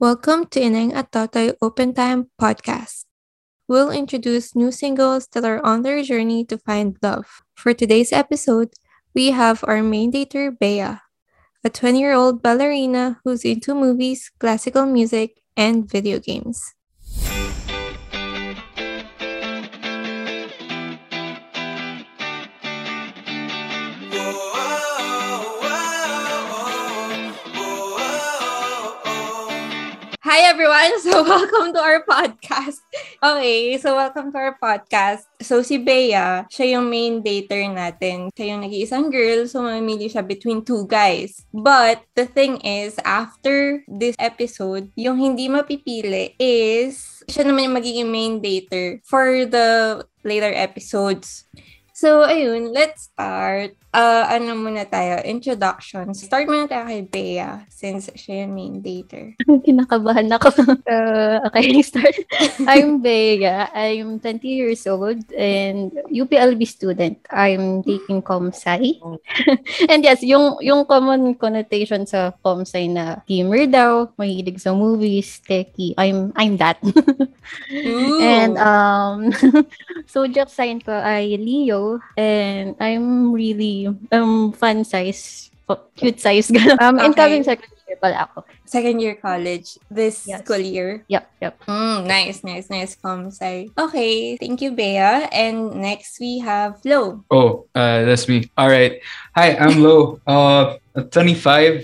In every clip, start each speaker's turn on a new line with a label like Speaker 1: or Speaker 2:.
Speaker 1: Welcome to Ineng at Totoy Open Time podcast. We'll introduce new singles that are on their journey to find love. For today's episode, we have our main dater, Bea, a 20 year old ballerina who's into movies, classical music, and video games. Hi everyone! So welcome to our podcast. Okay, so welcome to our podcast. So si Bea, siya yung main dater natin. Siya yung nag-iisang girl, so mamili siya between two guys. But the thing is, after this episode, yung hindi mapipili is siya naman yung magiging main dater for the later episodes. So, ayun, let's start. Uh, ano muna tayo? Introduction. Start muna tayo kay Bea since siya yung main dater.
Speaker 2: Kinakabahan ako. uh, okay, start. I'm Bea. I'm 20 years old and UPLB student. I'm taking ComSci. and yes, yung yung common connotation sa ComSci na gamer daw, mahilig sa movies, techie. I'm I'm that. and um zodiac sign ko ay Leo and I'm really um fun size cute size um
Speaker 1: Okay.
Speaker 2: incoming second year pala ako
Speaker 1: Second year college this
Speaker 2: Yes.
Speaker 1: school year.
Speaker 2: yep yep
Speaker 1: Mm, nice, nice, nice, Comsci. Okay, thank you, Bea. And next we have Flo.
Speaker 3: Oh, uh, that's me. All right. Hi, I'm Lo. Uh, 25.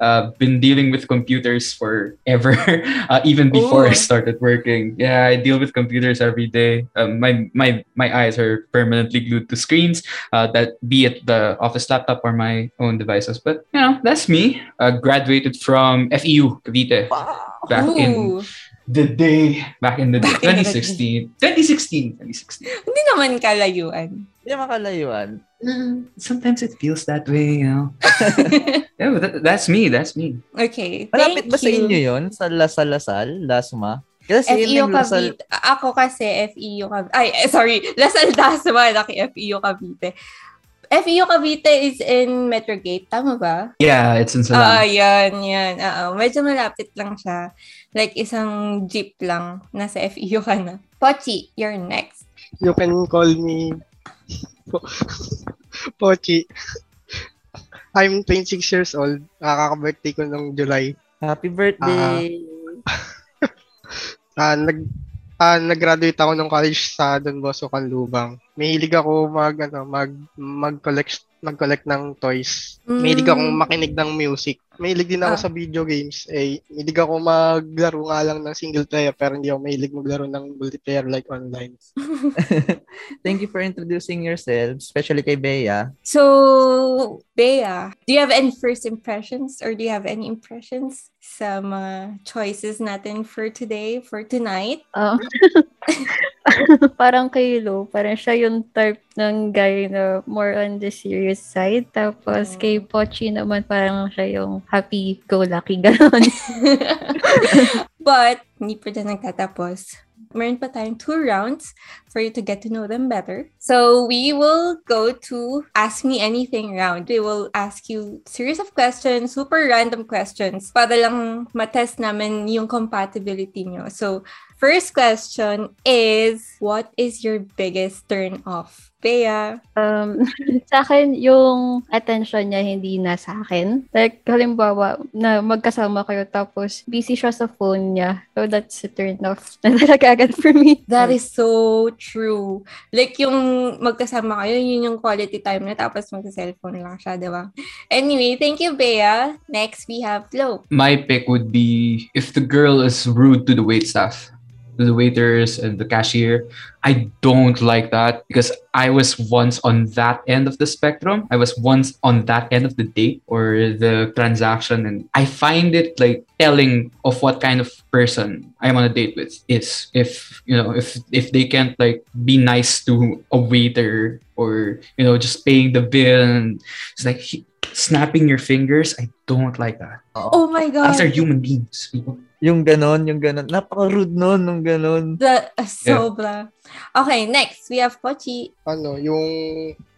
Speaker 3: Uh, been dealing with computers forever, uh, even before
Speaker 1: Ooh.
Speaker 3: I started working. Yeah, I deal with computers every day. Um, my my my eyes are permanently glued to screens. Uh, that be it the office laptop or my own devices. But you know, that's me. Uh, graduated from FEU Cavite back in
Speaker 1: Ooh,
Speaker 3: the day back in the day,
Speaker 1: Back in the
Speaker 3: 2016. 2016. 2016.
Speaker 1: hindi naman kalayuan.
Speaker 4: Hindi makalayuan.
Speaker 3: Mm, sometimes it feels that way, you know. yeah, but that, that's me. That's me.
Speaker 1: okay,
Speaker 4: Malapit
Speaker 1: thank
Speaker 4: ba sa inyo yun? Sa Lasal Lasal? Lasma? Kasi
Speaker 1: FEU
Speaker 4: Lasal.
Speaker 1: Cavite. Ako kasi FEU Cavite. Ay, eh, sorry. Lasal Dasma, laki FEU Cavite. FEU Cavite is in Metrogate. Tama ba?
Speaker 3: Yeah, it's in
Speaker 1: Ah,
Speaker 3: Salam.
Speaker 1: yan, yan. Oo, medyo malapit lang siya. Like, isang jeep lang. Nasa FEU ka na. Pochi, you're next.
Speaker 5: You can call me Po- Pochi. I'm 26 years old. Nakaka-birthday ko nung July.
Speaker 4: Happy birthday!
Speaker 5: Ah, nag ah, nag-graduate ako ng college sa Don Bosco Canlubang. Mahilig ako mag ano, mag mag-collect mag-collect ng toys. Mahilig akong
Speaker 1: Mm.
Speaker 5: makinig ng music. Mahilig din ako
Speaker 1: Ah.
Speaker 5: sa video games. Eh, mahilig ako maglaro nga lang ng single player pero hindi ako mahilig maglaro ng multiplayer like online.
Speaker 4: Thank you for introducing yourself, especially kay Bea.
Speaker 1: So, Bea, do you have any first impressions or do you have any impressions sa mga choices natin for today, for tonight?
Speaker 2: um, parang kay Lo, parang siya yung type ng guy na more on the serious side. Tapos
Speaker 1: Mm.
Speaker 2: kay Pochi naman parang siya yung happy-go-lucky gano'n.
Speaker 1: But, hindi pa dyan nagtatapos. Meron pa tayong two rounds for you to get to know them better. So, we will go to Ask Me Anything round. We will ask you series of questions, super random questions, para lang matest namin yung compatibility nyo. So, first question is, what is your biggest turn off? Bea?
Speaker 2: um, sa akin, yung attention niya hindi na sa akin. Like, halimbawa, na magkasama kayo tapos busy siya sa phone niya. So, that's a turn off na talaga agad for me.
Speaker 1: That is so true. Like, yung magkasama kayo, yun yung quality time na tapos magsa-cellphone lang siya, di ba? Anyway, thank you, Bea. Next, we have Flo.
Speaker 3: My pick would be if the girl is rude to the wait staff, to the waiters and the cashier. I don't like that because I was once on that end of the spectrum. I was once on that end of the date or the transaction, and I find it like telling of what kind of person I'm on a date with is if you know if if they can't like be nice to a waiter or you know just paying the bill and it's like he- snapping your fingers. I don't like that.
Speaker 1: Oh my God.
Speaker 3: These are human beings, people.
Speaker 4: Yung ganon, yung ganon. Napaka-rude nun, nung ganon.
Speaker 1: The, uh, sobra. Okay, next, we have Pochi.
Speaker 5: ano, yung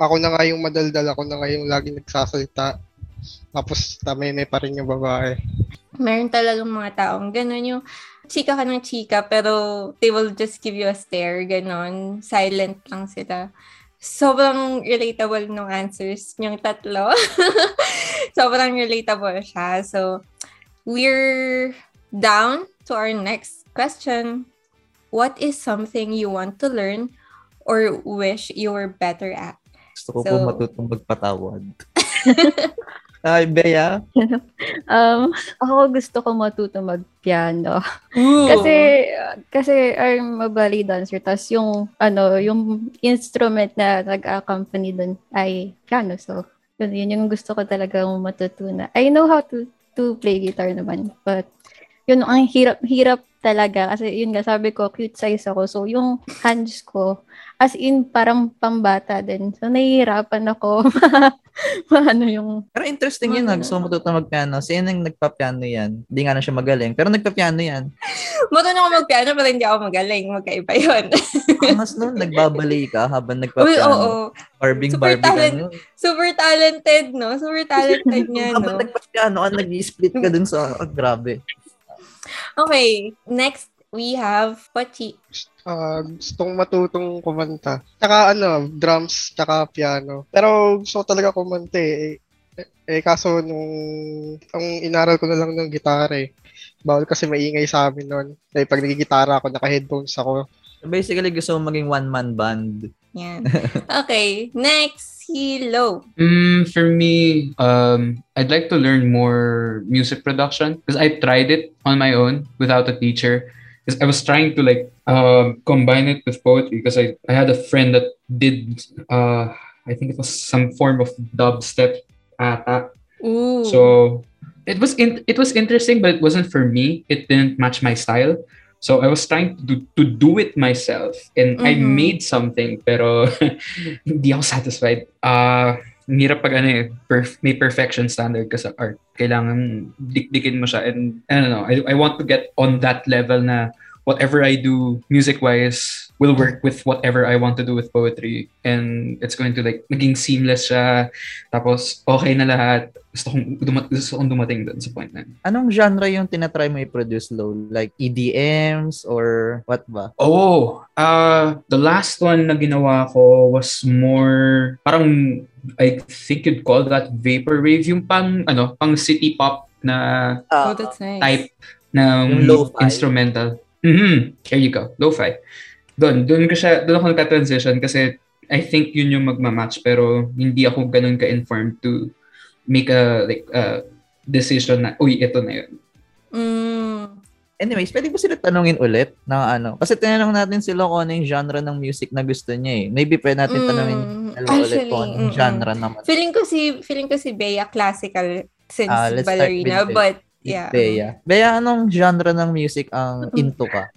Speaker 5: ako na nga yung madaldal, ako na nga yung lagi nagsasalita. Tapos tameme pa rin yung babae.
Speaker 1: meron talagang mga taong ganun yung chika ka ng chika, pero they will just give you a stare, ganun. Silent lang sila. Sobrang relatable nung answers yung tatlo. Sobrang relatable siya. So, we're down to our next question. What is something you want to learn or wish you were better at?
Speaker 4: Gusto ko
Speaker 1: So-
Speaker 4: po matutong magpatawad. Ay, Bea.
Speaker 2: Um, ako gusto ko matuto mag-piano.
Speaker 1: Ooh.
Speaker 2: Kasi kasi I'm a ballet dancer tas yung ano, yung instrument na nag-accompany dun ay piano. So, yun, yun yung gusto ko talaga matutunan. I know how to to play guitar naman, but yun ang hirap hirap talaga kasi yun nga sabi ko cute size ako. So, yung hands ko as in parang pambata din. So, nahihirapan ako maano yung
Speaker 4: Pero interesting yun,
Speaker 2: Ano?
Speaker 4: gusto ko matutong magpiano. Sino yung nagpa-piano yan? Hindi nga na siya magaling. Pero nagpa-piano yan.
Speaker 1: Marunong ako mag-piano, pero hindi ako magaling. Magkaiba yun.
Speaker 4: Mas noon, nagbabalay ka habang nagpa-piano.
Speaker 1: oo.
Speaker 4: Barbing
Speaker 1: Super
Speaker 4: Barbie ka
Speaker 1: talent. Super talented, no? Super talented niya,
Speaker 4: Habang
Speaker 1: no?
Speaker 4: nagpa-piano ka, nag-split ka dun sa, oh, grabe.
Speaker 1: Okay, next we have Pochi.
Speaker 5: Ah, gustong matutong kumanta. Tsaka ano, drums, tsaka piano. Pero gusto ko talaga kumanta eh. Eh, eh, kaso nung ang inaral ko na lang ng gitara eh. Bawal kasi maingay sa amin noon. Eh, pag nagigitara ako, naka-headphones ako.
Speaker 4: Basically, gusto mo maging one-man band.
Speaker 1: Yan. Okay, next, Hilo.
Speaker 3: Mm, for me, um, I'd like to learn more music production because I tried it on my own without a teacher. Because I was trying to like um, combine it with poetry because I, I had a friend that did uh, I think it was some form of dubstep ata.
Speaker 1: Ooh.
Speaker 3: So it was in, it was interesting, but it wasn't for me. It didn't match my style. So I was trying to do, to do it myself, and I
Speaker 1: Mhm.
Speaker 3: made something, pero hindi ako satisfied. Ah, uh, hirap pag ano eh, perf- may perfection standard ka sa art. Kailangan dikdikin mo siya, and I don't know. I, I want to get on that level na whatever I do music-wise will work with whatever I want to do with poetry. And it's going to like, naging seamless siya. Tapos, okay na lahat. Gusto kong, dumat- gusto kong dumating dun sa point na yun.
Speaker 4: Anong genre yung tinatry mo i-produce, low? Like EDMs or what ba?
Speaker 3: Oh, uh, the last one na ginawa ko was more, parang, I think you'd call that vaporwave. Yung pang, ano, pang city pop na
Speaker 1: oh, that's nice.
Speaker 3: type ng
Speaker 4: lo-fi.
Speaker 3: instrumental. Mhm. There you go. Lo-fi. Doon, doon ko siya, doon ako nagka-transition kasi I think yun yung magmamatch pero hindi ako ganun ka-informed to make a like a decision na, uy, ito na yun.
Speaker 1: Mm.
Speaker 4: Anyways, pwede ba sila tanungin ulit ng ano? Kasi tinanong natin sila kung ano yung genre ng music na gusto niya eh. Maybe pwede natin tanungin
Speaker 1: Mm.
Speaker 4: ulit kung anong
Speaker 1: mm-mm.
Speaker 4: genre naman.
Speaker 1: Feeling ko si feeling ko si Bea classical since
Speaker 4: start
Speaker 1: ballerina, but yeah.
Speaker 4: Bea. Bea, anong genre ng music ang into ka?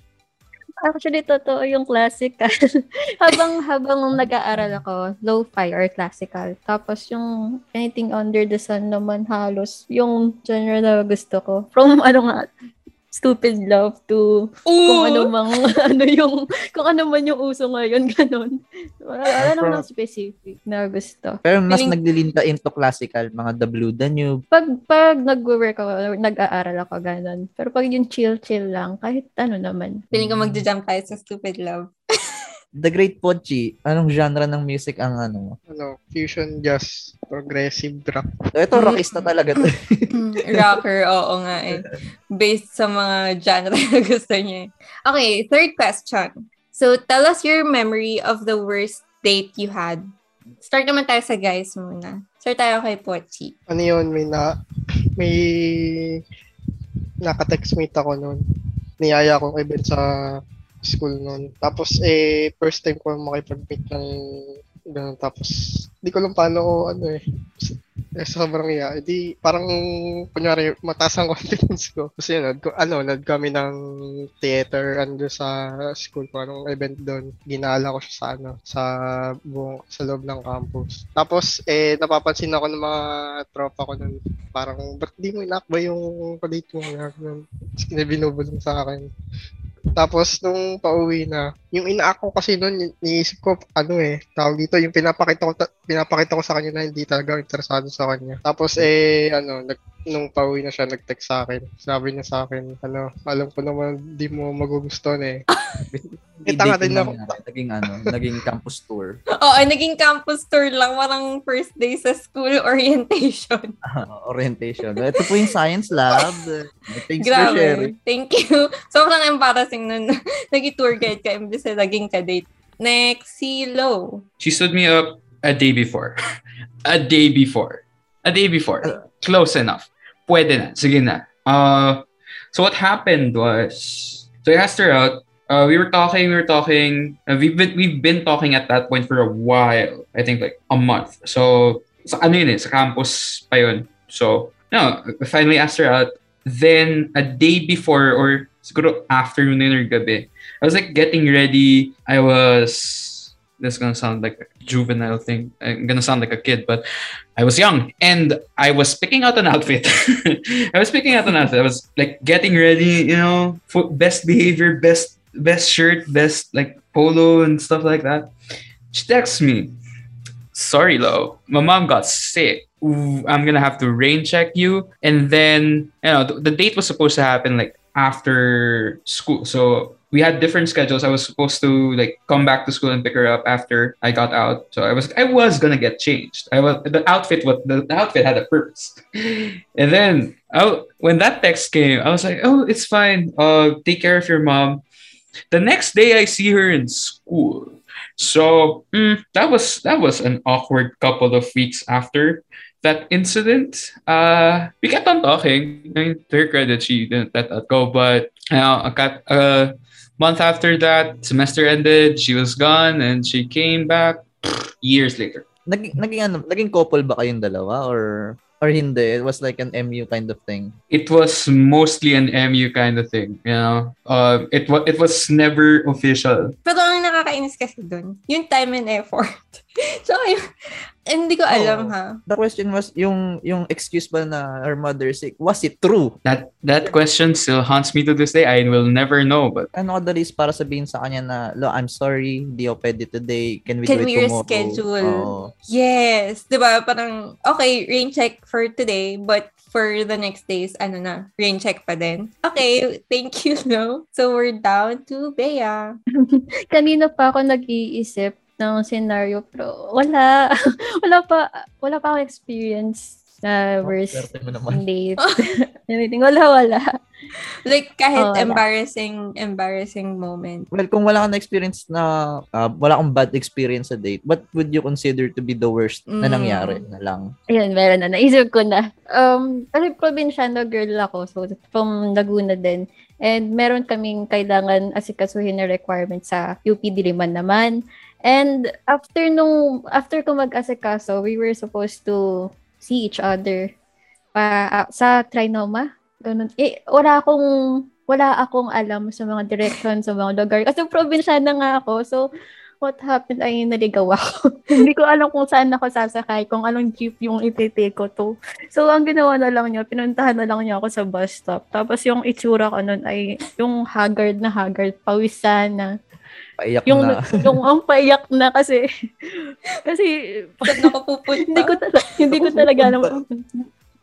Speaker 2: Actually, totoo yung classical. habang habang nag-aaral ako, lo-fi or classical. Tapos yung anything under the sun naman halos yung genre na gusto ko. From ano nga, stupid love to kung ano mang ano yung kung ano man yung uso ngayon ganun. Wala, wala naman akong specific na gusto.
Speaker 4: Pero mas
Speaker 1: Feeling-
Speaker 4: naglilinta into classical, mga The Blue Danube.
Speaker 2: Pag pag nag-work ako, nag-aaral ako ganun. Pero pag yung chill-chill lang, kahit ano naman.
Speaker 1: Feeling ko magja-jump tayo sa stupid love.
Speaker 4: The Great Pochi, anong genre ng music ang ano mo?
Speaker 5: Ano, fusion jazz, progressive rock.
Speaker 4: So, ito, rockista talaga to.
Speaker 1: Rocker, oo nga eh. Based sa mga genre na gusto niya. eh. Okay, third question. So, tell us your memory of the worst date you had. Start naman tayo sa guys muna. Start tayo kay Pochi.
Speaker 5: Ano yun, may na, may naka-textmate ako noon. Niyaya akong event sa school noon. Tapos, eh, first time ko makipag-meet ng ganun. Tapos, di ko lang paano ko, ano eh, eh sobrang iya. Di, parang, kunyari, mataas ang confidence ko. Kasi yun, nag, ano, nag kami ng theater ando sa school ko, anong event doon. Ginala ko siya sa, ano, sa buong, sa loob ng campus. Tapos, eh, napapansin ako ng mga tropa ko nun. Parang, ba't di mo inakbay yung kadate mo? Ganun. Binubulong sa akin. Tapos, nung pauwi na, yung ina ko kasi noon, niisip ko, ano eh, tawag dito, yung pinapakita ko, ta- pinapakita ko sa kanya na hindi talaga interesado sa kanya. Tapos, eh, ano, nag, nung pauwi na siya, nag-text sa akin. Sabi niya sa akin, ano, alam ko naman di mo magugustuhan eh. Eh, tanga din ako.
Speaker 4: Naging ano, naging campus tour.
Speaker 1: Oo, naging campus tour lang. Parang first day sa school orientation.
Speaker 4: Orientation. Ito po yung science lab. Thanks for
Speaker 1: Grabe.
Speaker 4: sharing.
Speaker 1: Thank you. Sobrang embarrassing nun. Nag-tour guide ka imbes na naging ka-date. Next, si Lo.
Speaker 3: She stood me up a day before. a day before. A day before. Close enough. Pwede na. Sige na. Uh, so what happened was, so I asked her out. Uh, we were talking, we were talking. Uh, we've been we've been talking at that point for a while. I think like a month. So sa ano yun eh, sa campus pa yun. So, no, finally asked her out. Then a day before or siguro afternoon or gabi, I was like getting ready. I was this is gonna sound like juvenile thing. I'm gonna sound like a kid, but I was young and I was picking out an outfit. I was picking out an outfit. I was like getting ready, you know, for best behavior, best best shirt, best like polo and stuff like that. She texts me, "Sorry, Lo, my mom got sick. I'm gonna have to rain check you." And then you know the, the date was supposed to happen like after school, so we had different schedules. I was supposed to like come back to school and pick her up after I got out. So I was I was gonna get changed. I was the outfit what the, the outfit had a purpose. And then I, when that text came, I was like, oh, it's fine. Uh, take care of your mom. The next day, I see her in school. So mm, that was that was an awkward couple of weeks after that incident. Uh, we kept on talking. I mean, to her credit, she didn't let that go. But uh, a cat, uh, month after that, semester ended. She was gone, and she came back years later.
Speaker 4: Naging, naging, ano, naging couple ba kayong dalawa or or hindi? It was like an MU kind of thing.
Speaker 3: It was mostly an MU kind of thing, you know. Uh, it was it was never official.
Speaker 1: Pero ang nakakainis kasi dun, yung time and effort. so, yung, hindi ko alam
Speaker 4: Oo.
Speaker 1: ha.
Speaker 4: The question was yung yung excuse ba na her mother sick, was it true?
Speaker 3: That that question still haunts me to this day. I will never know, but
Speaker 4: Ano ka dalis para sabihin sa kanya na, Lo, I'm sorry, di ako pwede today. Can we
Speaker 1: Can
Speaker 4: do it
Speaker 1: we
Speaker 4: tomorrow?
Speaker 1: reschedule?
Speaker 4: Oo.
Speaker 1: Yes. Di ba? Parang, okay, rain check for today, but for the next days, ano na, rain check pa din. Okay, thank you, no? So, we're down to Bea.
Speaker 2: Kanina pa ako nag-iisip ng scenario pero wala wala pa wala pa ako experience na worst date. Anything. Wala, wala.
Speaker 1: Like, kahit
Speaker 2: Oh, wala.
Speaker 1: embarrassing, embarrassing moment.
Speaker 4: Well, kung wala kang experience na, ah, wala kang bad experience sa date, what would you consider to be the worst na
Speaker 1: Mm.
Speaker 4: nangyari na lang?
Speaker 2: Ayun, meron na. Naisip ko na. Um, kasi probinsyano girl ako. So, from Laguna din. And meron kaming kailangan asikasuhin na requirement sa UP Diliman naman. And after nung, after ko mag-asikaso, we were supposed to see each other pa, ah, sa Trinoma. Ganun. Eh, wala akong, wala akong alam sa mga direction, sa mga lugar. Kasi probinsyana nga ako. So, what happened ay naligaw ako. Hindi ko alam kung saan ako sasakay, kung anong jeep yung ititake ko to. So, ang ginawa na lang niya, pinuntahan na lang niya ako sa bus stop. Tapos yung itsura ko nun ay yung haggard na haggard, pawisan na.
Speaker 4: Paiyak
Speaker 2: Yung,
Speaker 4: na.
Speaker 2: yung ang paiyak na kasi, kasi,
Speaker 1: Saan ako pupunta?
Speaker 2: hindi ko talaga, hindi ko talaga alam.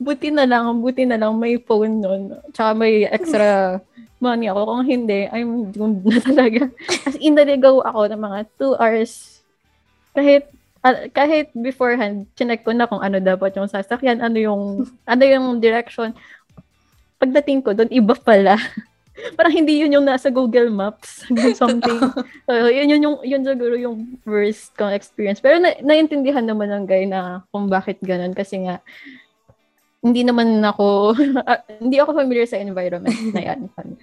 Speaker 2: Buti na lang, buti na lang may phone nun. Tsaka may extra money ako. Kung hindi, I'm doomed na talaga. As in, naligaw ako ng mga two hours. Kahit, ah, kahit beforehand, chinek ko na kung ano dapat yung sasakyan, ano yung, ano yung direction. Pagdating ko doon, iba pala. Parang hindi yun yung nasa Google Maps. Something. So, yun, yun, yung, yun siguro yung worst kong experience. Pero na, naintindihan naman ng guy na kung bakit ganun. Kasi nga, hindi naman ako, ah, hindi ako familiar sa environment na yan.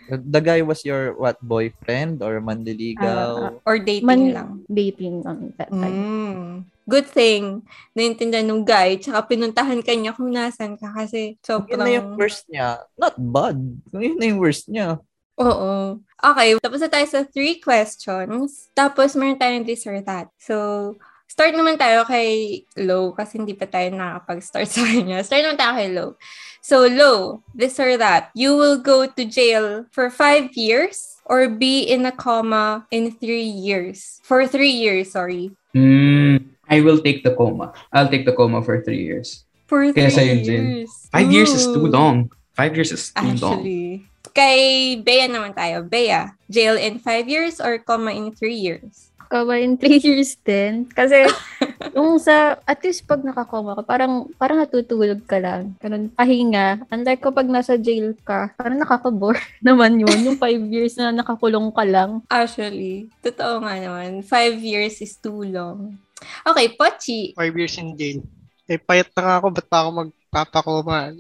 Speaker 4: The guy was your, what, boyfriend or manliligaw?
Speaker 2: Ah,
Speaker 1: Or dating
Speaker 2: Man,
Speaker 1: lang.
Speaker 2: dating on that time.
Speaker 1: Mm. Good thing, naintindihan nung guy, tsaka pinuntahan ka niya kung nasan ka kasi
Speaker 4: Yun
Speaker 1: sobrang...
Speaker 4: na yung worst niya. Not bad. Yun na yung worst niya.
Speaker 1: Oo. Okay, tapos na tayo sa three questions. Tapos meron tayong this or that. So, start naman tayo kay Lo kasi hindi pa tayo nakapag-start sa kanya. Start naman tayo kay Lo. So, Lo, this or that. You will go to jail for five years or be in a coma in three years. For three years, sorry.
Speaker 3: Mm, I will take the coma. I'll take the coma for three years.
Speaker 1: For
Speaker 3: Kaya
Speaker 1: three
Speaker 3: Jen.
Speaker 1: years.
Speaker 3: Five years is too long. Five years is too long.
Speaker 1: Actually. Kay Bea naman tayo. Bea, jail in five years or coma in three years?
Speaker 2: Kaba in three years din. Kasi, yung sa, at least pag nakakoma ka, parang, parang natutulog ka lang. Ganun, pahinga. Unlike kapag nasa jail ka, parang nakaka-bore naman yun. Yung five years na nakakulong ka lang.
Speaker 1: Actually, totoo nga naman. Five years is too long. Okay, Pochi.
Speaker 5: Five years in jail. Eh, payat na nga ako. Ba't pa ako magpapakoma?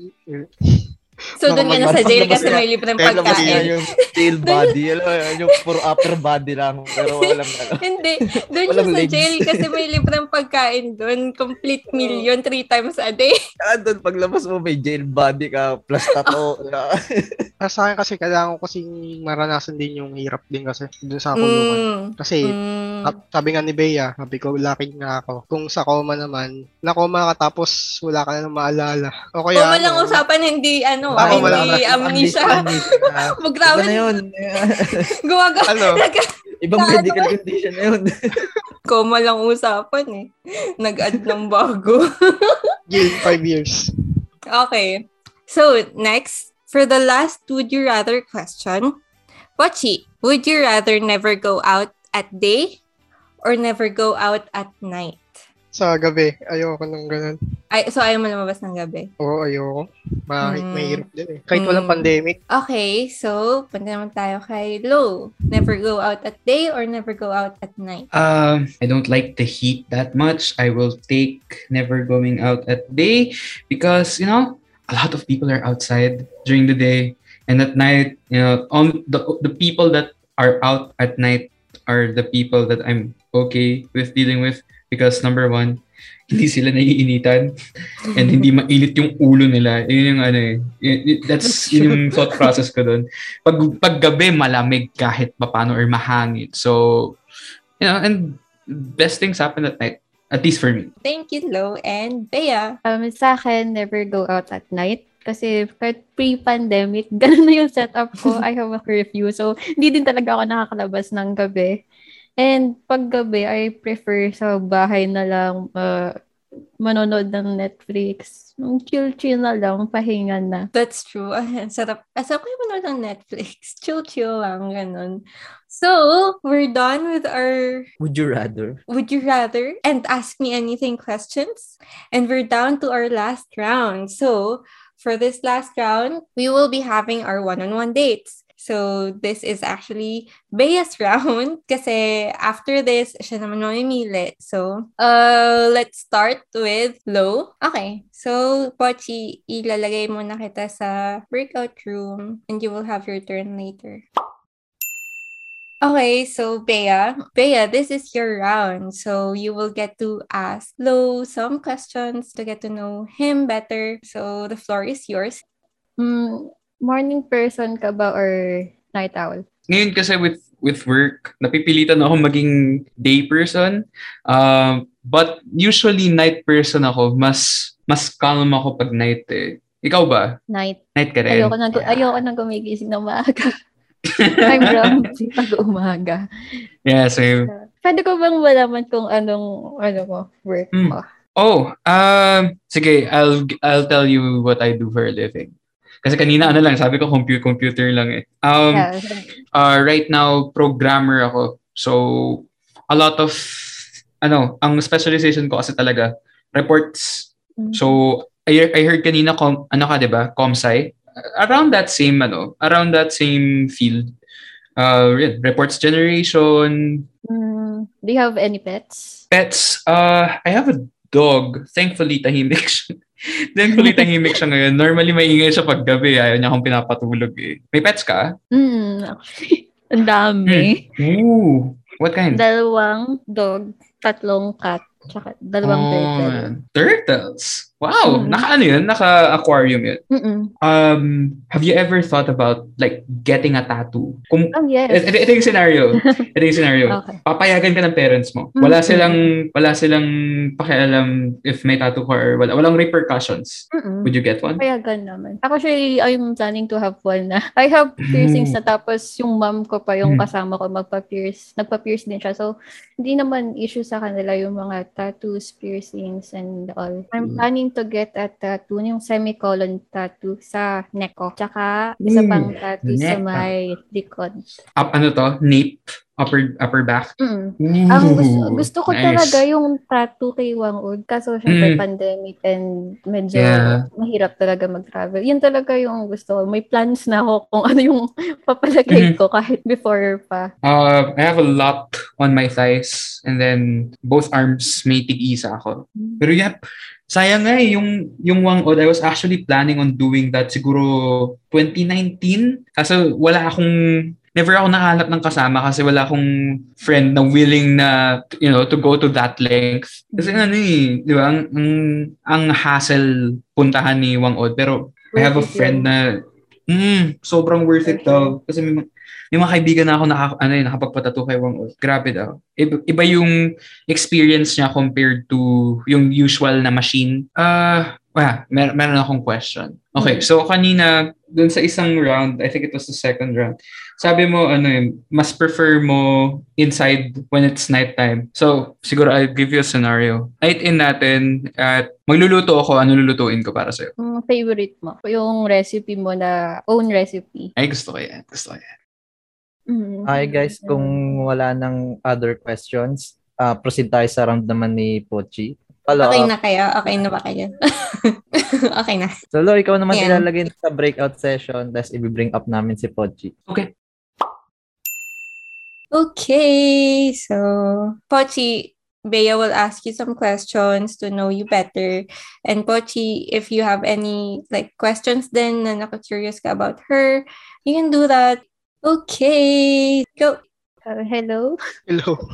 Speaker 1: So, doon ka na sa jail kasi
Speaker 4: ka-
Speaker 1: may libreng pagkain.
Speaker 4: yung tail body, alam yung puro upper body lang. Pero walang ano.
Speaker 1: Hindi. Doon siya sa jail kasi may libreng pagkain doon. Complete meal yun three times a day.
Speaker 4: Kaya doon, paglabas mo, may jail body ka, plus tato.
Speaker 5: Ah, sa akin kasi kailangan ko kasi maranasan din yung hirap din kasi dun sa kulungan.
Speaker 1: Mm.
Speaker 5: Kasi
Speaker 1: Mm.
Speaker 5: ah, sabi nga ni Bea, sabi ko lucky nga ako. Kung sa coma naman, na-coma ka tapos wala ka na nang maalala. O kaya
Speaker 1: Kung lang
Speaker 5: ano,
Speaker 1: usapan, hindi ano,
Speaker 5: Ah,
Speaker 1: ah, hindi
Speaker 5: ka-
Speaker 1: amnesia.
Speaker 4: Iba
Speaker 1: Magraman,
Speaker 4: na yun.
Speaker 1: gumaga.
Speaker 5: ano,
Speaker 4: Ibang
Speaker 1: Ano?
Speaker 4: medical condition na yun.
Speaker 1: Koma lang usapan eh. Nag-add ng bago.
Speaker 5: jail 5 years.
Speaker 1: okay. So, next, for the last would you rather question, Pochi, would you rather never go out at day or never go out at night?
Speaker 5: Sa gabi, ayoko nang ganun.
Speaker 1: Ay, so ayaw mo lumabas ng gabi.
Speaker 5: Oo, ayoko. Bakit?
Speaker 1: Mm.
Speaker 5: Mahirap din eh. Kahit walang
Speaker 1: Mm.
Speaker 5: pandemic,
Speaker 1: Okay, so punta naman tayo kay Lo. Never go out at day or never go out at night?
Speaker 3: Um, I don't like the heat that much. I will take never going out at day because you know a lot of people are outside during the day, and at night, you know, on the the people that are out at night are the people that I'm okay with dealing with because number one, hindi sila naiinitan and hindi mainit yung ulo nila. Yun yung ano eh. That's yun yung thought process ko doon. Pag, pag gabi, malamig kahit paano or mahangin. So, you know, and best things happen at night. At least for me.
Speaker 1: Thank you, Lo. And Bea.
Speaker 2: Um, sa akin, never go out at night. Kasi kahit pre-pandemic, ganun na yung setup ko. I have a curfew. So, hindi din talaga ako nakakalabas ng gabi. And pag gabi, I prefer sa bahay na lang uh, manonood ng Netflix. Yung chill-chill na lang, pahinga na.
Speaker 1: That's true. Ay, ang sarap. Asap ko yung manood ng Netflix. Chill-chill lang, ganun. So, we're done with our
Speaker 4: Would you rather?
Speaker 1: Would You Rather and Ask Me Anything questions. And we're down to our last round. So, for this last round, we will be having our one-on-one dates. So, this is actually Bea's round kasi after this, siya naman mamimili. So, uh, let's start with Lo. Okay. So, Pochi, ilalagay muna kita sa breakout room and you will have your turn later. Okay, so Bea, Bea, this is your round. So you will get to ask Lo some questions to get to know him better. So the floor is yours.
Speaker 2: Mm, morning person ka ba or night owl?
Speaker 3: Ngayon kasi with with work, napipilitan ako maging day person. Um, but usually night person ako. Mas mas calm ako pag night eh. Ikaw ba?
Speaker 2: Night.
Speaker 3: Night ka rin?
Speaker 2: Ayoko na, ayoko na gumigising na maaga. I'm grumpy pag umaga.
Speaker 3: yeah, same.
Speaker 2: Pwede ko bang malaman kung anong ano mo, work
Speaker 3: Hmm.
Speaker 2: mo?
Speaker 3: Oh, um, sige, I'll I'll tell you what I do for a living. Kasi kanina ano lang, sabi ko computer computer lang eh. Um,
Speaker 2: Yeah.
Speaker 3: uh, right now programmer ako. So a lot of ano, ang specialization ko kasi talaga reports.
Speaker 2: Mm.
Speaker 3: So I, I heard kanina com, ano ka 'di ba? Comsci. Around that same ano, around that same field. Uh, yun, reports generation,
Speaker 2: Mm, do you have any pets?
Speaker 3: pets. Uh, I have a dog. Thankfully tahimik siya. Thankfully tahimik siya ngayon. Normally maingay siya pag gabi. Ayaw niya akong pinapatulog eh. May pets ka?
Speaker 2: Mm, ang dami.
Speaker 3: Ooh. What kind?
Speaker 2: Dalawang dog, tatlong cat, tsaka dalawang
Speaker 3: Oh,
Speaker 2: turtle.
Speaker 3: Turtles. Wow.
Speaker 2: Mhm.
Speaker 3: Naka ano yun? Naka-aquarium yun.
Speaker 2: Mm-mm.
Speaker 3: Um, have you ever thought about like getting a tattoo? Kung,
Speaker 2: Oh, yes.
Speaker 3: ito, ito yung scenario. Ito yung scenario.
Speaker 2: Okay.
Speaker 3: Papayagan ka ng parents mo. Wala
Speaker 2: Mhm.
Speaker 3: silang, wala silang pakialam if may tattoo ka or wala, walang repercussions.
Speaker 2: Mm-mm.
Speaker 3: Would you get one?
Speaker 2: Payagan naman. Actually, I'm planning to have one na. I have piercings na tapos yung mom ko pa yung
Speaker 3: Mm.
Speaker 2: kasama ko magpa-pierce. Nagpa-pierce din siya. So, hindi naman issue sa kanila yung mga tattoos, piercings, and all. I'm
Speaker 3: Mm.
Speaker 2: planning planning to get a tattoo, yung semicolon tattoo sa neck ko. Tsaka isa
Speaker 3: Mm,
Speaker 2: pang tattoo sa
Speaker 3: neck.
Speaker 2: may likod.
Speaker 3: Up, ano to? Nape? Upper, upper back?
Speaker 2: Mm. Ang gusto,
Speaker 3: Ooh,
Speaker 2: gusto ko
Speaker 3: nice.
Speaker 2: talaga yung tattoo kay Wang Ud. Kaso syempre
Speaker 3: Mm.
Speaker 2: pandemic and medyo
Speaker 3: Yeah.
Speaker 2: mahirap talaga mag-travel. Yun talaga yung gusto ko. May plans na ako kung ano yung papalagay
Speaker 3: Mhm.
Speaker 2: ko kahit before pa.
Speaker 3: Uh, I have a lot on my thighs and then both arms may tig-isa ako. Pero yep, sayang nga eh, yung, yung Wang Od, I was actually planning on doing that siguro 2019. Kaso wala akong, never ako nakahanap ng kasama kasi wala akong friend na willing na, you know, to go to that length. Kasi ano eh, di ba, ang, ang, ang hassle puntahan ni Wang Od. Pero I have a friend na, mm, sobrang worth it daw. Kasi may, may mga kaibigan na ako na ano, eh, nakapagpatato kay Wang Od. Grabe daw. Iba, yung experience niya compared to yung usual na machine. Ah, uh, mer- meron akong question. Okay, so kanina, dun sa isang round, I think it was the second round, sabi mo, ano eh, mas prefer mo inside when it's nighttime. So, siguro I'll give you a scenario. Night in natin at magluluto ako, ano lulutuin ko para sa'yo?
Speaker 2: Yung favorite mo. Yung recipe mo na own recipe.
Speaker 3: Ay, gusto ko yan. Gusto ko yan.
Speaker 2: Mm.
Speaker 4: Hi guys, kung wala ng other questions, ah proceed tayo sa round naman ni Pochi. Follow
Speaker 1: Okay
Speaker 4: up.
Speaker 1: na kayo? Okay na ba kayo? okay na.
Speaker 4: So, Lo, ikaw naman
Speaker 1: Ayan.
Speaker 4: ilalagay sa breakout session, tapos i-bring up namin si Pochi.
Speaker 1: Okay, so Pochi, Bea will ask you some questions to know you better. And Pochi, if you have any like questions then na naka-curious ka about her, you can do that. Okay, go.
Speaker 2: Uh, hello?
Speaker 5: Hello.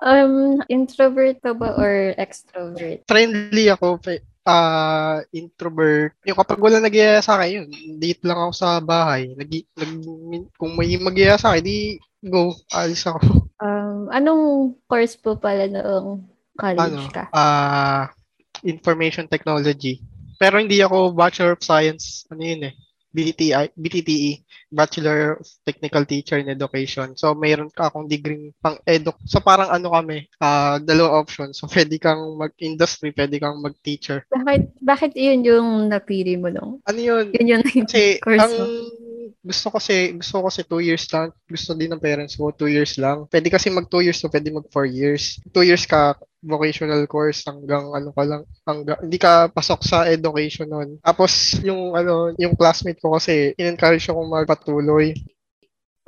Speaker 2: Um, introvert ka ba or extrovert?
Speaker 5: Friendly ako. pe- Ah, introvert. Yung kapag wala nag sa akin, yun. Date lang ako sa bahay. Nag, nag, kung may mag sa akin, di go. Alis ako.
Speaker 2: Um, anong course po pala noong college
Speaker 5: ano?
Speaker 2: ka?
Speaker 5: Ah, information technology. Pero hindi ako Bachelor of Science. Ano yun eh? BTTI, BTTE, Bachelor of Technical Teacher in Education. So, mayroon ka akong degree pang edu. So, parang ano kami, ah dalawang options. So, pwede kang mag-industry, pwede kang mag-teacher.
Speaker 2: Bakit, bakit yun yung napili mo nung?
Speaker 5: Ano yun?
Speaker 2: Yun yun
Speaker 5: Kasi,
Speaker 2: course
Speaker 5: ang
Speaker 2: mo?
Speaker 5: gusto ko kasi, gusto ko kasi two years lang. Gusto din ng parents ko, two years lang. Pwede kasi mag two years, so pwede mag four years. Two years ka, vocational course hanggang ano ka lang, hanggang, hindi ka pasok sa education nun. Tapos, yung ano, yung classmate ko kasi, in-encourage akong magpatuloy.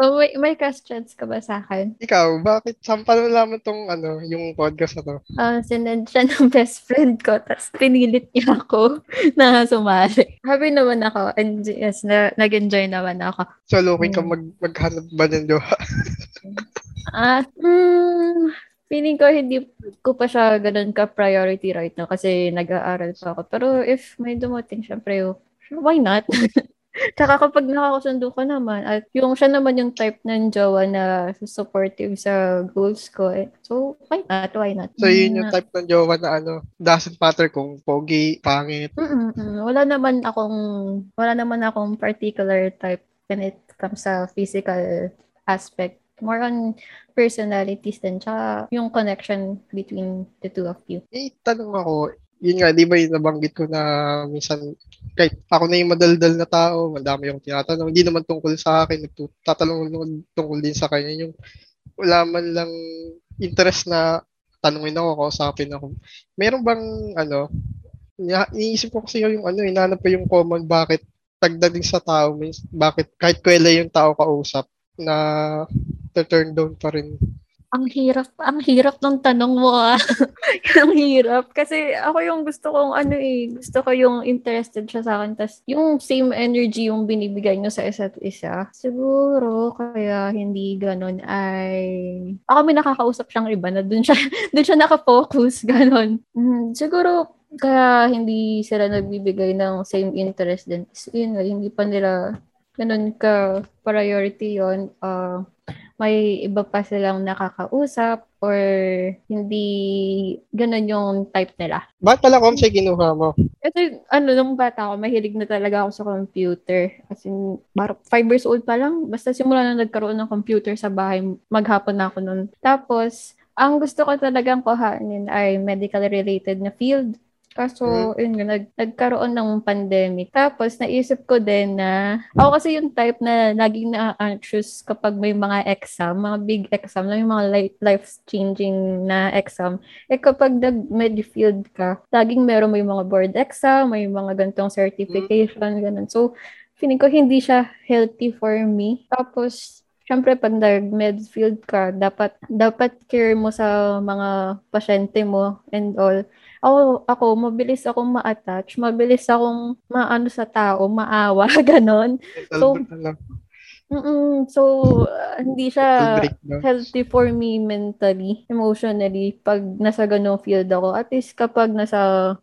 Speaker 2: Oh, may, may questions ka ba sa akin?
Speaker 5: Ikaw, bakit, saan pa nalaman tong, ano, yung podcast na to?
Speaker 2: Uh, sinend siya ng best friend ko, tapos pinilit niya ako na sumali. Happy naman ako, and yes, na, nag-enjoy naman ako.
Speaker 5: So, looking ka
Speaker 2: Hmm.
Speaker 5: mag, maghanap ba ng jowa?
Speaker 2: Ah, mm, feeling ko hindi ko pa siya ganun ka-priority right now kasi nag-aaral pa ako. Pero if may dumating, syempre, why not? Tsaka kapag nakakasundo ko naman, at yung siya naman yung type ng jowa na supportive sa goals ko, eh. So, why not? Why not?
Speaker 5: So, yun yung
Speaker 2: Mm,
Speaker 5: type ng jowa na ano, doesn't matter kung pogi, pangit.
Speaker 2: Mm-mm. Wala naman akong wala naman akong particular type when it comes sa physical aspect. More on personalities din tsaka yung connection between the two of you.
Speaker 5: Eh, tanong ako, yun nga, di ba yung nabanggit ko na minsan, kahit ako na yung madaldal na tao, madami yung tinatanong, hindi naman tungkol sa akin, nagtatanong tungkol din sa kanya, yung wala man lang interest na tanungin ako, kausapin ako. Meron bang, ano, iniisip ko kasi yung ano, inanap ko yung common bakit pagdating sa tao, bakit kahit kwela yung tao kausap, na turn down pa rin.
Speaker 2: Ang hirap, ang hirap ng tanong mo ah. ang hirap. Kasi ako yung gusto kong ano eh, gusto ko yung interested siya sa akin. Tapos yung same energy yung binibigay nyo sa isa't isa. Siguro, kaya hindi ganun ay... Ako may nakakausap siyang iba na dun siya, dun siya nakafocus, ganun. Mm, siguro, kaya hindi sila nagbibigay ng same interest din. Is, yun, hindi pa nila ganun ka priority yon uh, may iba pa silang nakakausap or hindi ganun yung type nila.
Speaker 5: Bakit pala kung siya kinuha mo?
Speaker 2: Ito, ano, nung bata ako, mahilig na talaga ako sa computer. As in, bar- five years old pa lang. Basta simula na nagkaroon ng computer sa bahay, maghapon na ako nun. Tapos, ang gusto ko talagang kuhanin ay medical related na field. Kaso, yun nga, nag, nagkaroon ng pandemic. Tapos, naisip ko din na, ako kasi yung type na laging na-anxious kapag may mga exam, mga big exam, na yung mga li- life-changing na exam. Eh, kapag nag-medfield ka, laging meron may mga board exam, may mga gantong certification, ganun. So, feeling ko hindi siya healthy for me. Tapos, syempre pag nag-medfield ka, dapat dapat care mo sa mga pasyente mo and all. Ako, ako mabilis akong ma-attach, mabilis akong maano sa tao, maawa, ganon. So, Mm-mm. So, uh, hindi siya healthy for me mentally, emotionally, pag nasa ganong field ako. At least kapag nasa,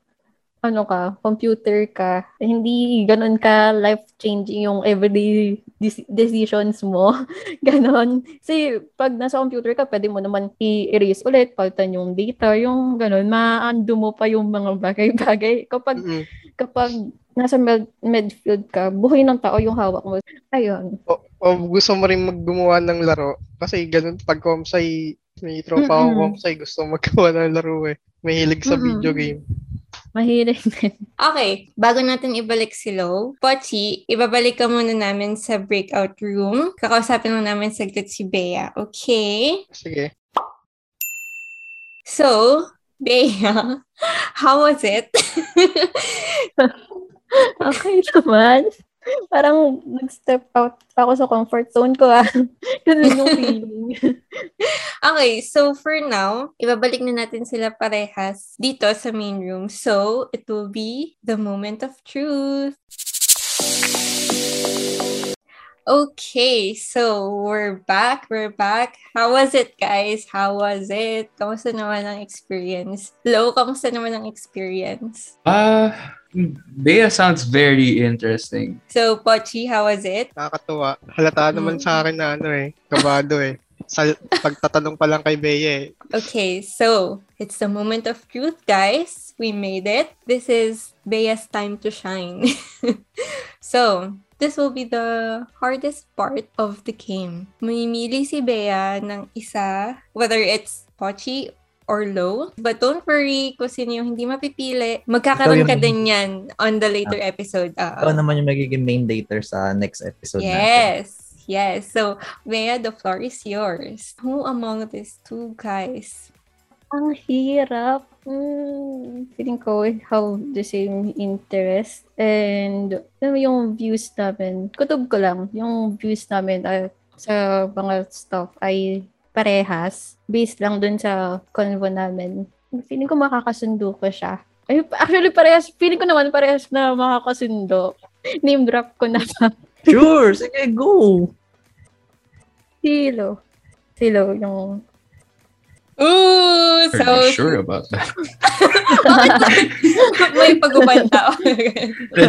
Speaker 2: ano ka, computer ka, hindi ganon ka life-changing yung everyday dis- decisions mo. ganon. Kasi pag nasa computer ka, pwede mo naman i-erase ulit, palitan yung data, yung ganon, ma-undo mo pa yung mga bagay-bagay. Kapag
Speaker 5: Mm-mm.
Speaker 2: kapag nasa med- medfield ka, buhay ng tao yung hawak mo. Ayun.
Speaker 5: O, o gusto mo rin maggumawa ng laro. Kasi ganun, pag komsay, may tropa akong
Speaker 2: Mm-mm.
Speaker 5: komsay, gusto magawa ng laro eh. Mahilig sa
Speaker 2: Mm-mm.
Speaker 5: video game.
Speaker 2: Mahilig din.
Speaker 1: Okay, bago natin ibalik si Lo, Pochi, ibabalik ka muna namin sa breakout room. Kakausapin lang namin saglit si Bea. Okay?
Speaker 5: Sige.
Speaker 1: So, Bea, how was it?
Speaker 2: Okay naman. Parang nag-step out ako sa comfort zone ko ah. Ganun yung feeling.
Speaker 1: okay, so for now, ibabalik na natin sila parehas dito sa main room. So, it will be the moment of truth. Okay, so we're back. We're back. How was it, guys? How was it? Kamusta naman ang experience? Lo, kamusta naman ang experience?
Speaker 3: Uh, Bea sounds very interesting.
Speaker 1: So, Pochi, how was it?
Speaker 5: Nakakatuwa. Halata naman sa akin na ano eh. Kabado eh. Sa pagtatanong pa lang kay Bea eh.
Speaker 1: Okay, so it's the moment of truth, guys. We made it. This is Bea's time to shine. so, this will be the hardest part of the game. Mamimili si Bea ng isa, whether it's Pochi or low. But don't worry kung sino yung hindi mapipili. Magkakaroon ka din yan on the later episode. Ah,
Speaker 4: Ikaw naman yung magiging main dater sa next episode natin.
Speaker 1: Yes. Yes. So, Bea, the floor is yours. Who among these two guys?
Speaker 2: Ang hirap. Mm, feeling ko we have the same interest. And alam mo yung views namin, kutob ko lang, yung views namin ah, sa mga stuff ay parehas. Based lang dun sa convo namin. Feeling ko makakasundo ko siya. Ay, actually, parehas. Feeling ko naman parehas na makakasundo. Name drop ko na.
Speaker 4: Sure, sige, go!
Speaker 2: Silo. Silo, yung...
Speaker 1: Ooh,
Speaker 3: Are
Speaker 1: so
Speaker 3: you sure about that?
Speaker 1: may pagubanta.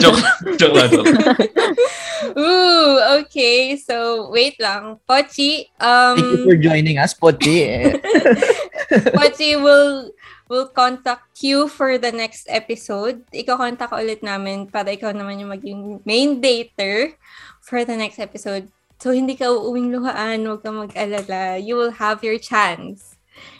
Speaker 3: joke, joke lang. Joke. lang.
Speaker 1: Ooh, okay. So, wait lang. Pochi, um,
Speaker 4: Thank you for joining us, Pochi. Eh,
Speaker 1: Pochi will will contact you for the next episode. Ikaw contact ulit namin para ikaw naman yung maging main dater for the next episode. So, hindi ka uuwing luhaan, huwag ka mag-alala. You will have your chance.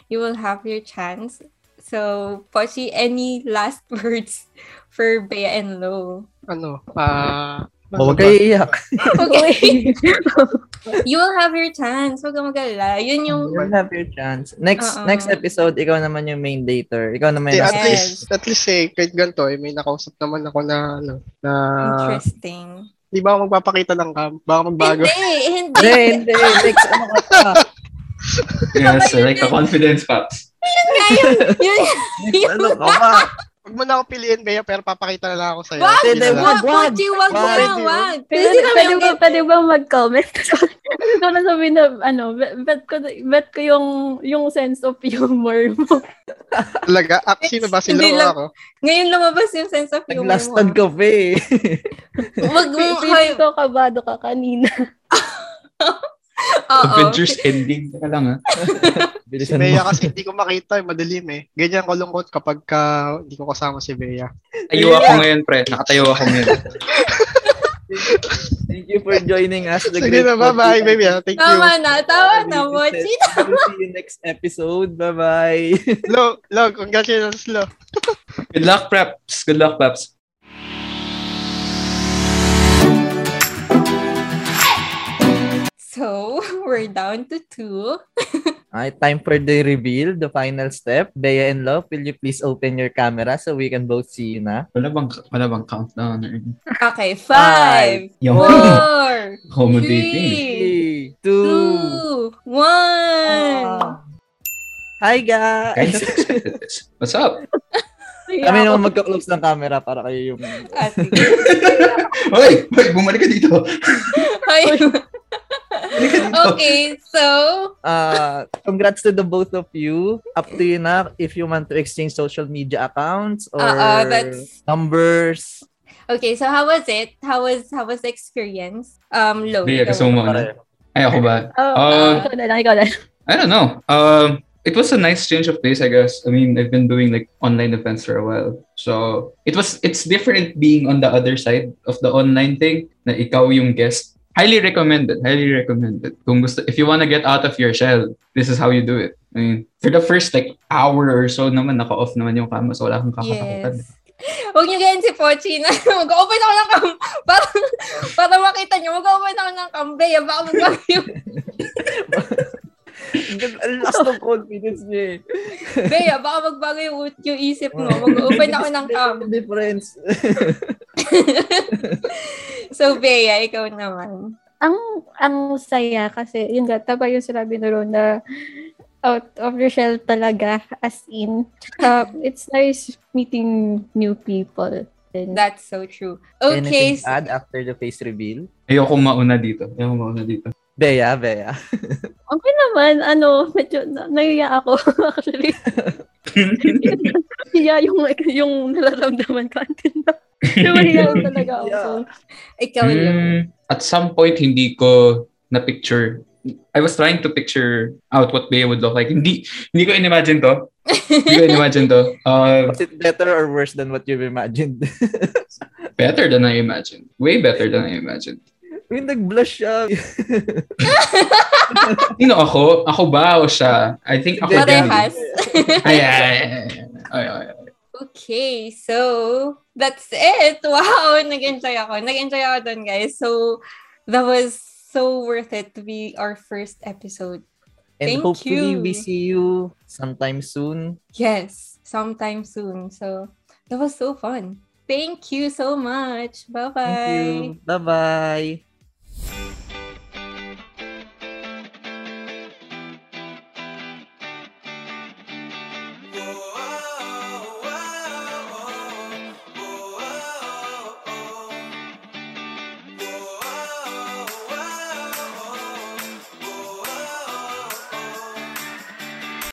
Speaker 1: You will have your chance. So, Pochi, any last words for Bea and Lo?
Speaker 5: Ano? Ah...
Speaker 4: oh, Huwag kayo iiyak.
Speaker 1: Okay. you will have your chance. Huwag ka mag-alala. Yun yung...
Speaker 4: You'll have your chance. Next
Speaker 1: Oo.
Speaker 4: next episode, ikaw naman yung main dater. Ikaw naman yung
Speaker 5: at
Speaker 1: Yes.
Speaker 5: least, at least eh, kahit ganito eh, may nakausap naman ako na, ano, na,
Speaker 1: Interesting.
Speaker 5: di ba magpapakita ng cam? Baka magbago.
Speaker 1: Hindi, hindi.
Speaker 4: Hindi, hindi. Next, ano ka pa?
Speaker 3: Yes, like the confidence facts.
Speaker 1: yun, yun,
Speaker 4: Next, ano ka pa?
Speaker 5: Huwag mo na ako piliin, Bea, pero papakita na lang ako sa'yo.
Speaker 1: Wag!
Speaker 5: Lang.
Speaker 1: Wag,
Speaker 4: Wag!
Speaker 1: Wag
Speaker 4: Wag!
Speaker 1: wag.
Speaker 2: Pwede, pwede, ba, pwede ba mag-comment? Ito na sabihin na, ano, bet, ko, bet ko yung, yung sense of humor mo.
Speaker 5: Talaga? Ah, sino ba? Si
Speaker 1: Hindi
Speaker 5: Lo
Speaker 1: lang.
Speaker 5: ako?
Speaker 1: Ngayon lumabas yung sense of humor
Speaker 4: Nag-lastad
Speaker 1: mo.
Speaker 4: ka pa eh.
Speaker 1: Wag mo,
Speaker 2: Feeling ko kabado ka kanina.
Speaker 1: Oo.
Speaker 3: Avengers ending. Teka lang ha.
Speaker 5: Si
Speaker 4: Bilisan
Speaker 5: Bea
Speaker 4: mo.
Speaker 5: kasi hindi ko makita, eh, madilim eh. Ganyan ko lungkot kapag ka, hindi ko kasama si Bea.
Speaker 3: Tayo ako ngayon, pre. Nakatayo ako ngayon.
Speaker 4: Thank you for joining us. The
Speaker 5: Sige na, bye-bye, baby. ah. Thank you.
Speaker 1: Tama na, tama na, Mochi.
Speaker 4: We'll see you next episode. Bye-bye.
Speaker 5: Lo, lo, congratulations, lo.
Speaker 3: Good luck, preps. Good luck, preps.
Speaker 1: We're down to two.
Speaker 4: Alright, time for the reveal, the final step. Bea and Love, will you please open your camera so we can both see you na?
Speaker 3: Wala bang, wala bang countdown?
Speaker 1: Okay, five,
Speaker 3: Yung
Speaker 1: four, three,
Speaker 4: Three, two,
Speaker 1: two, one.
Speaker 4: Hi
Speaker 3: Kind
Speaker 4: guys!
Speaker 3: this. What's up?
Speaker 4: Kami naman magka-close ng camera para kayo yung...
Speaker 1: Ah.
Speaker 3: Hoy! Hoy! Bumalik ka dito!
Speaker 1: Ay. Okay, so,
Speaker 4: Uh, congrats to the both of you. Up to you na if you want to exchange social media accounts or
Speaker 1: uh, that's
Speaker 4: numbers.
Speaker 1: okay. So, how was it? How was how was the experience? Um, low.
Speaker 3: Gusto mo mauna? Ay, ako ba?
Speaker 2: Oh,
Speaker 3: Uh,
Speaker 2: ikaw na lang, ikaw na.
Speaker 3: I don't know. Um, it was a nice change of pace, I guess. I mean, I've been doing like online events for a while, so it was it's different being on the other side of the online thing. Na ikaw yung guest. Highly recommended. Highly recommended. Kung gusto, if you wanna get out of your shell, this is how you do it. I mean, for the first like hour or so naman, naka-off naman yung camera, so wala kang kakatakutan.
Speaker 1: Yes. Huwag niyo ganyan si Pochi na mag-open ako ng cam para, para makita niyo. Mag-open ako ng cam. Bea, baka yung
Speaker 4: Ang last of confidence niya eh.
Speaker 1: Bea, baka magbago yung, yung isip mo. Mag-open ako ng cam.
Speaker 4: Difference.
Speaker 1: So, Bea, ikaw naman.
Speaker 2: ang ang saya kasi yun nga tama yung sinabi na Ron na out of your shell talaga as in uh, it's nice meeting new people and
Speaker 1: That's so true. Okay.
Speaker 4: Anything add after the face reveal?
Speaker 3: Ayoko mauna dito. Ayoko mauna dito.
Speaker 4: Bea, Bea.
Speaker 2: okay naman ano medyo na, naiya ako actually hiya yung yung nararamdaman ko until now Pero mahiya talaga ako so,
Speaker 1: Ikaw lang.
Speaker 3: Mm, at some point, hindi ko na-picture. I was trying to picture out what Bea would look like. Hindi, hindi ko in-imagine to. Hindi ko in-imagine to. Uh,
Speaker 4: Was it better or worse than what you've imagined?
Speaker 3: better than I imagined. Way better than I imagined.
Speaker 4: Uy, nag-blush siya.
Speaker 3: Sino ako? Ako ba o siya? I think ako din.
Speaker 1: Parehas.
Speaker 3: Ay, ay, ay, ay, ay, ay, ay.
Speaker 1: Okay, so that's it. Wow, nag-enjoy ako. Nag-enjoy ako dun, guys. So that was so worth it to be our first episode.
Speaker 4: And
Speaker 1: Thank
Speaker 4: hopefully
Speaker 1: you.
Speaker 4: we see you sometime soon.
Speaker 1: Yes, sometime soon. So that was so fun. Thank you so much. Bye-bye.
Speaker 4: Thank you. Bye-bye.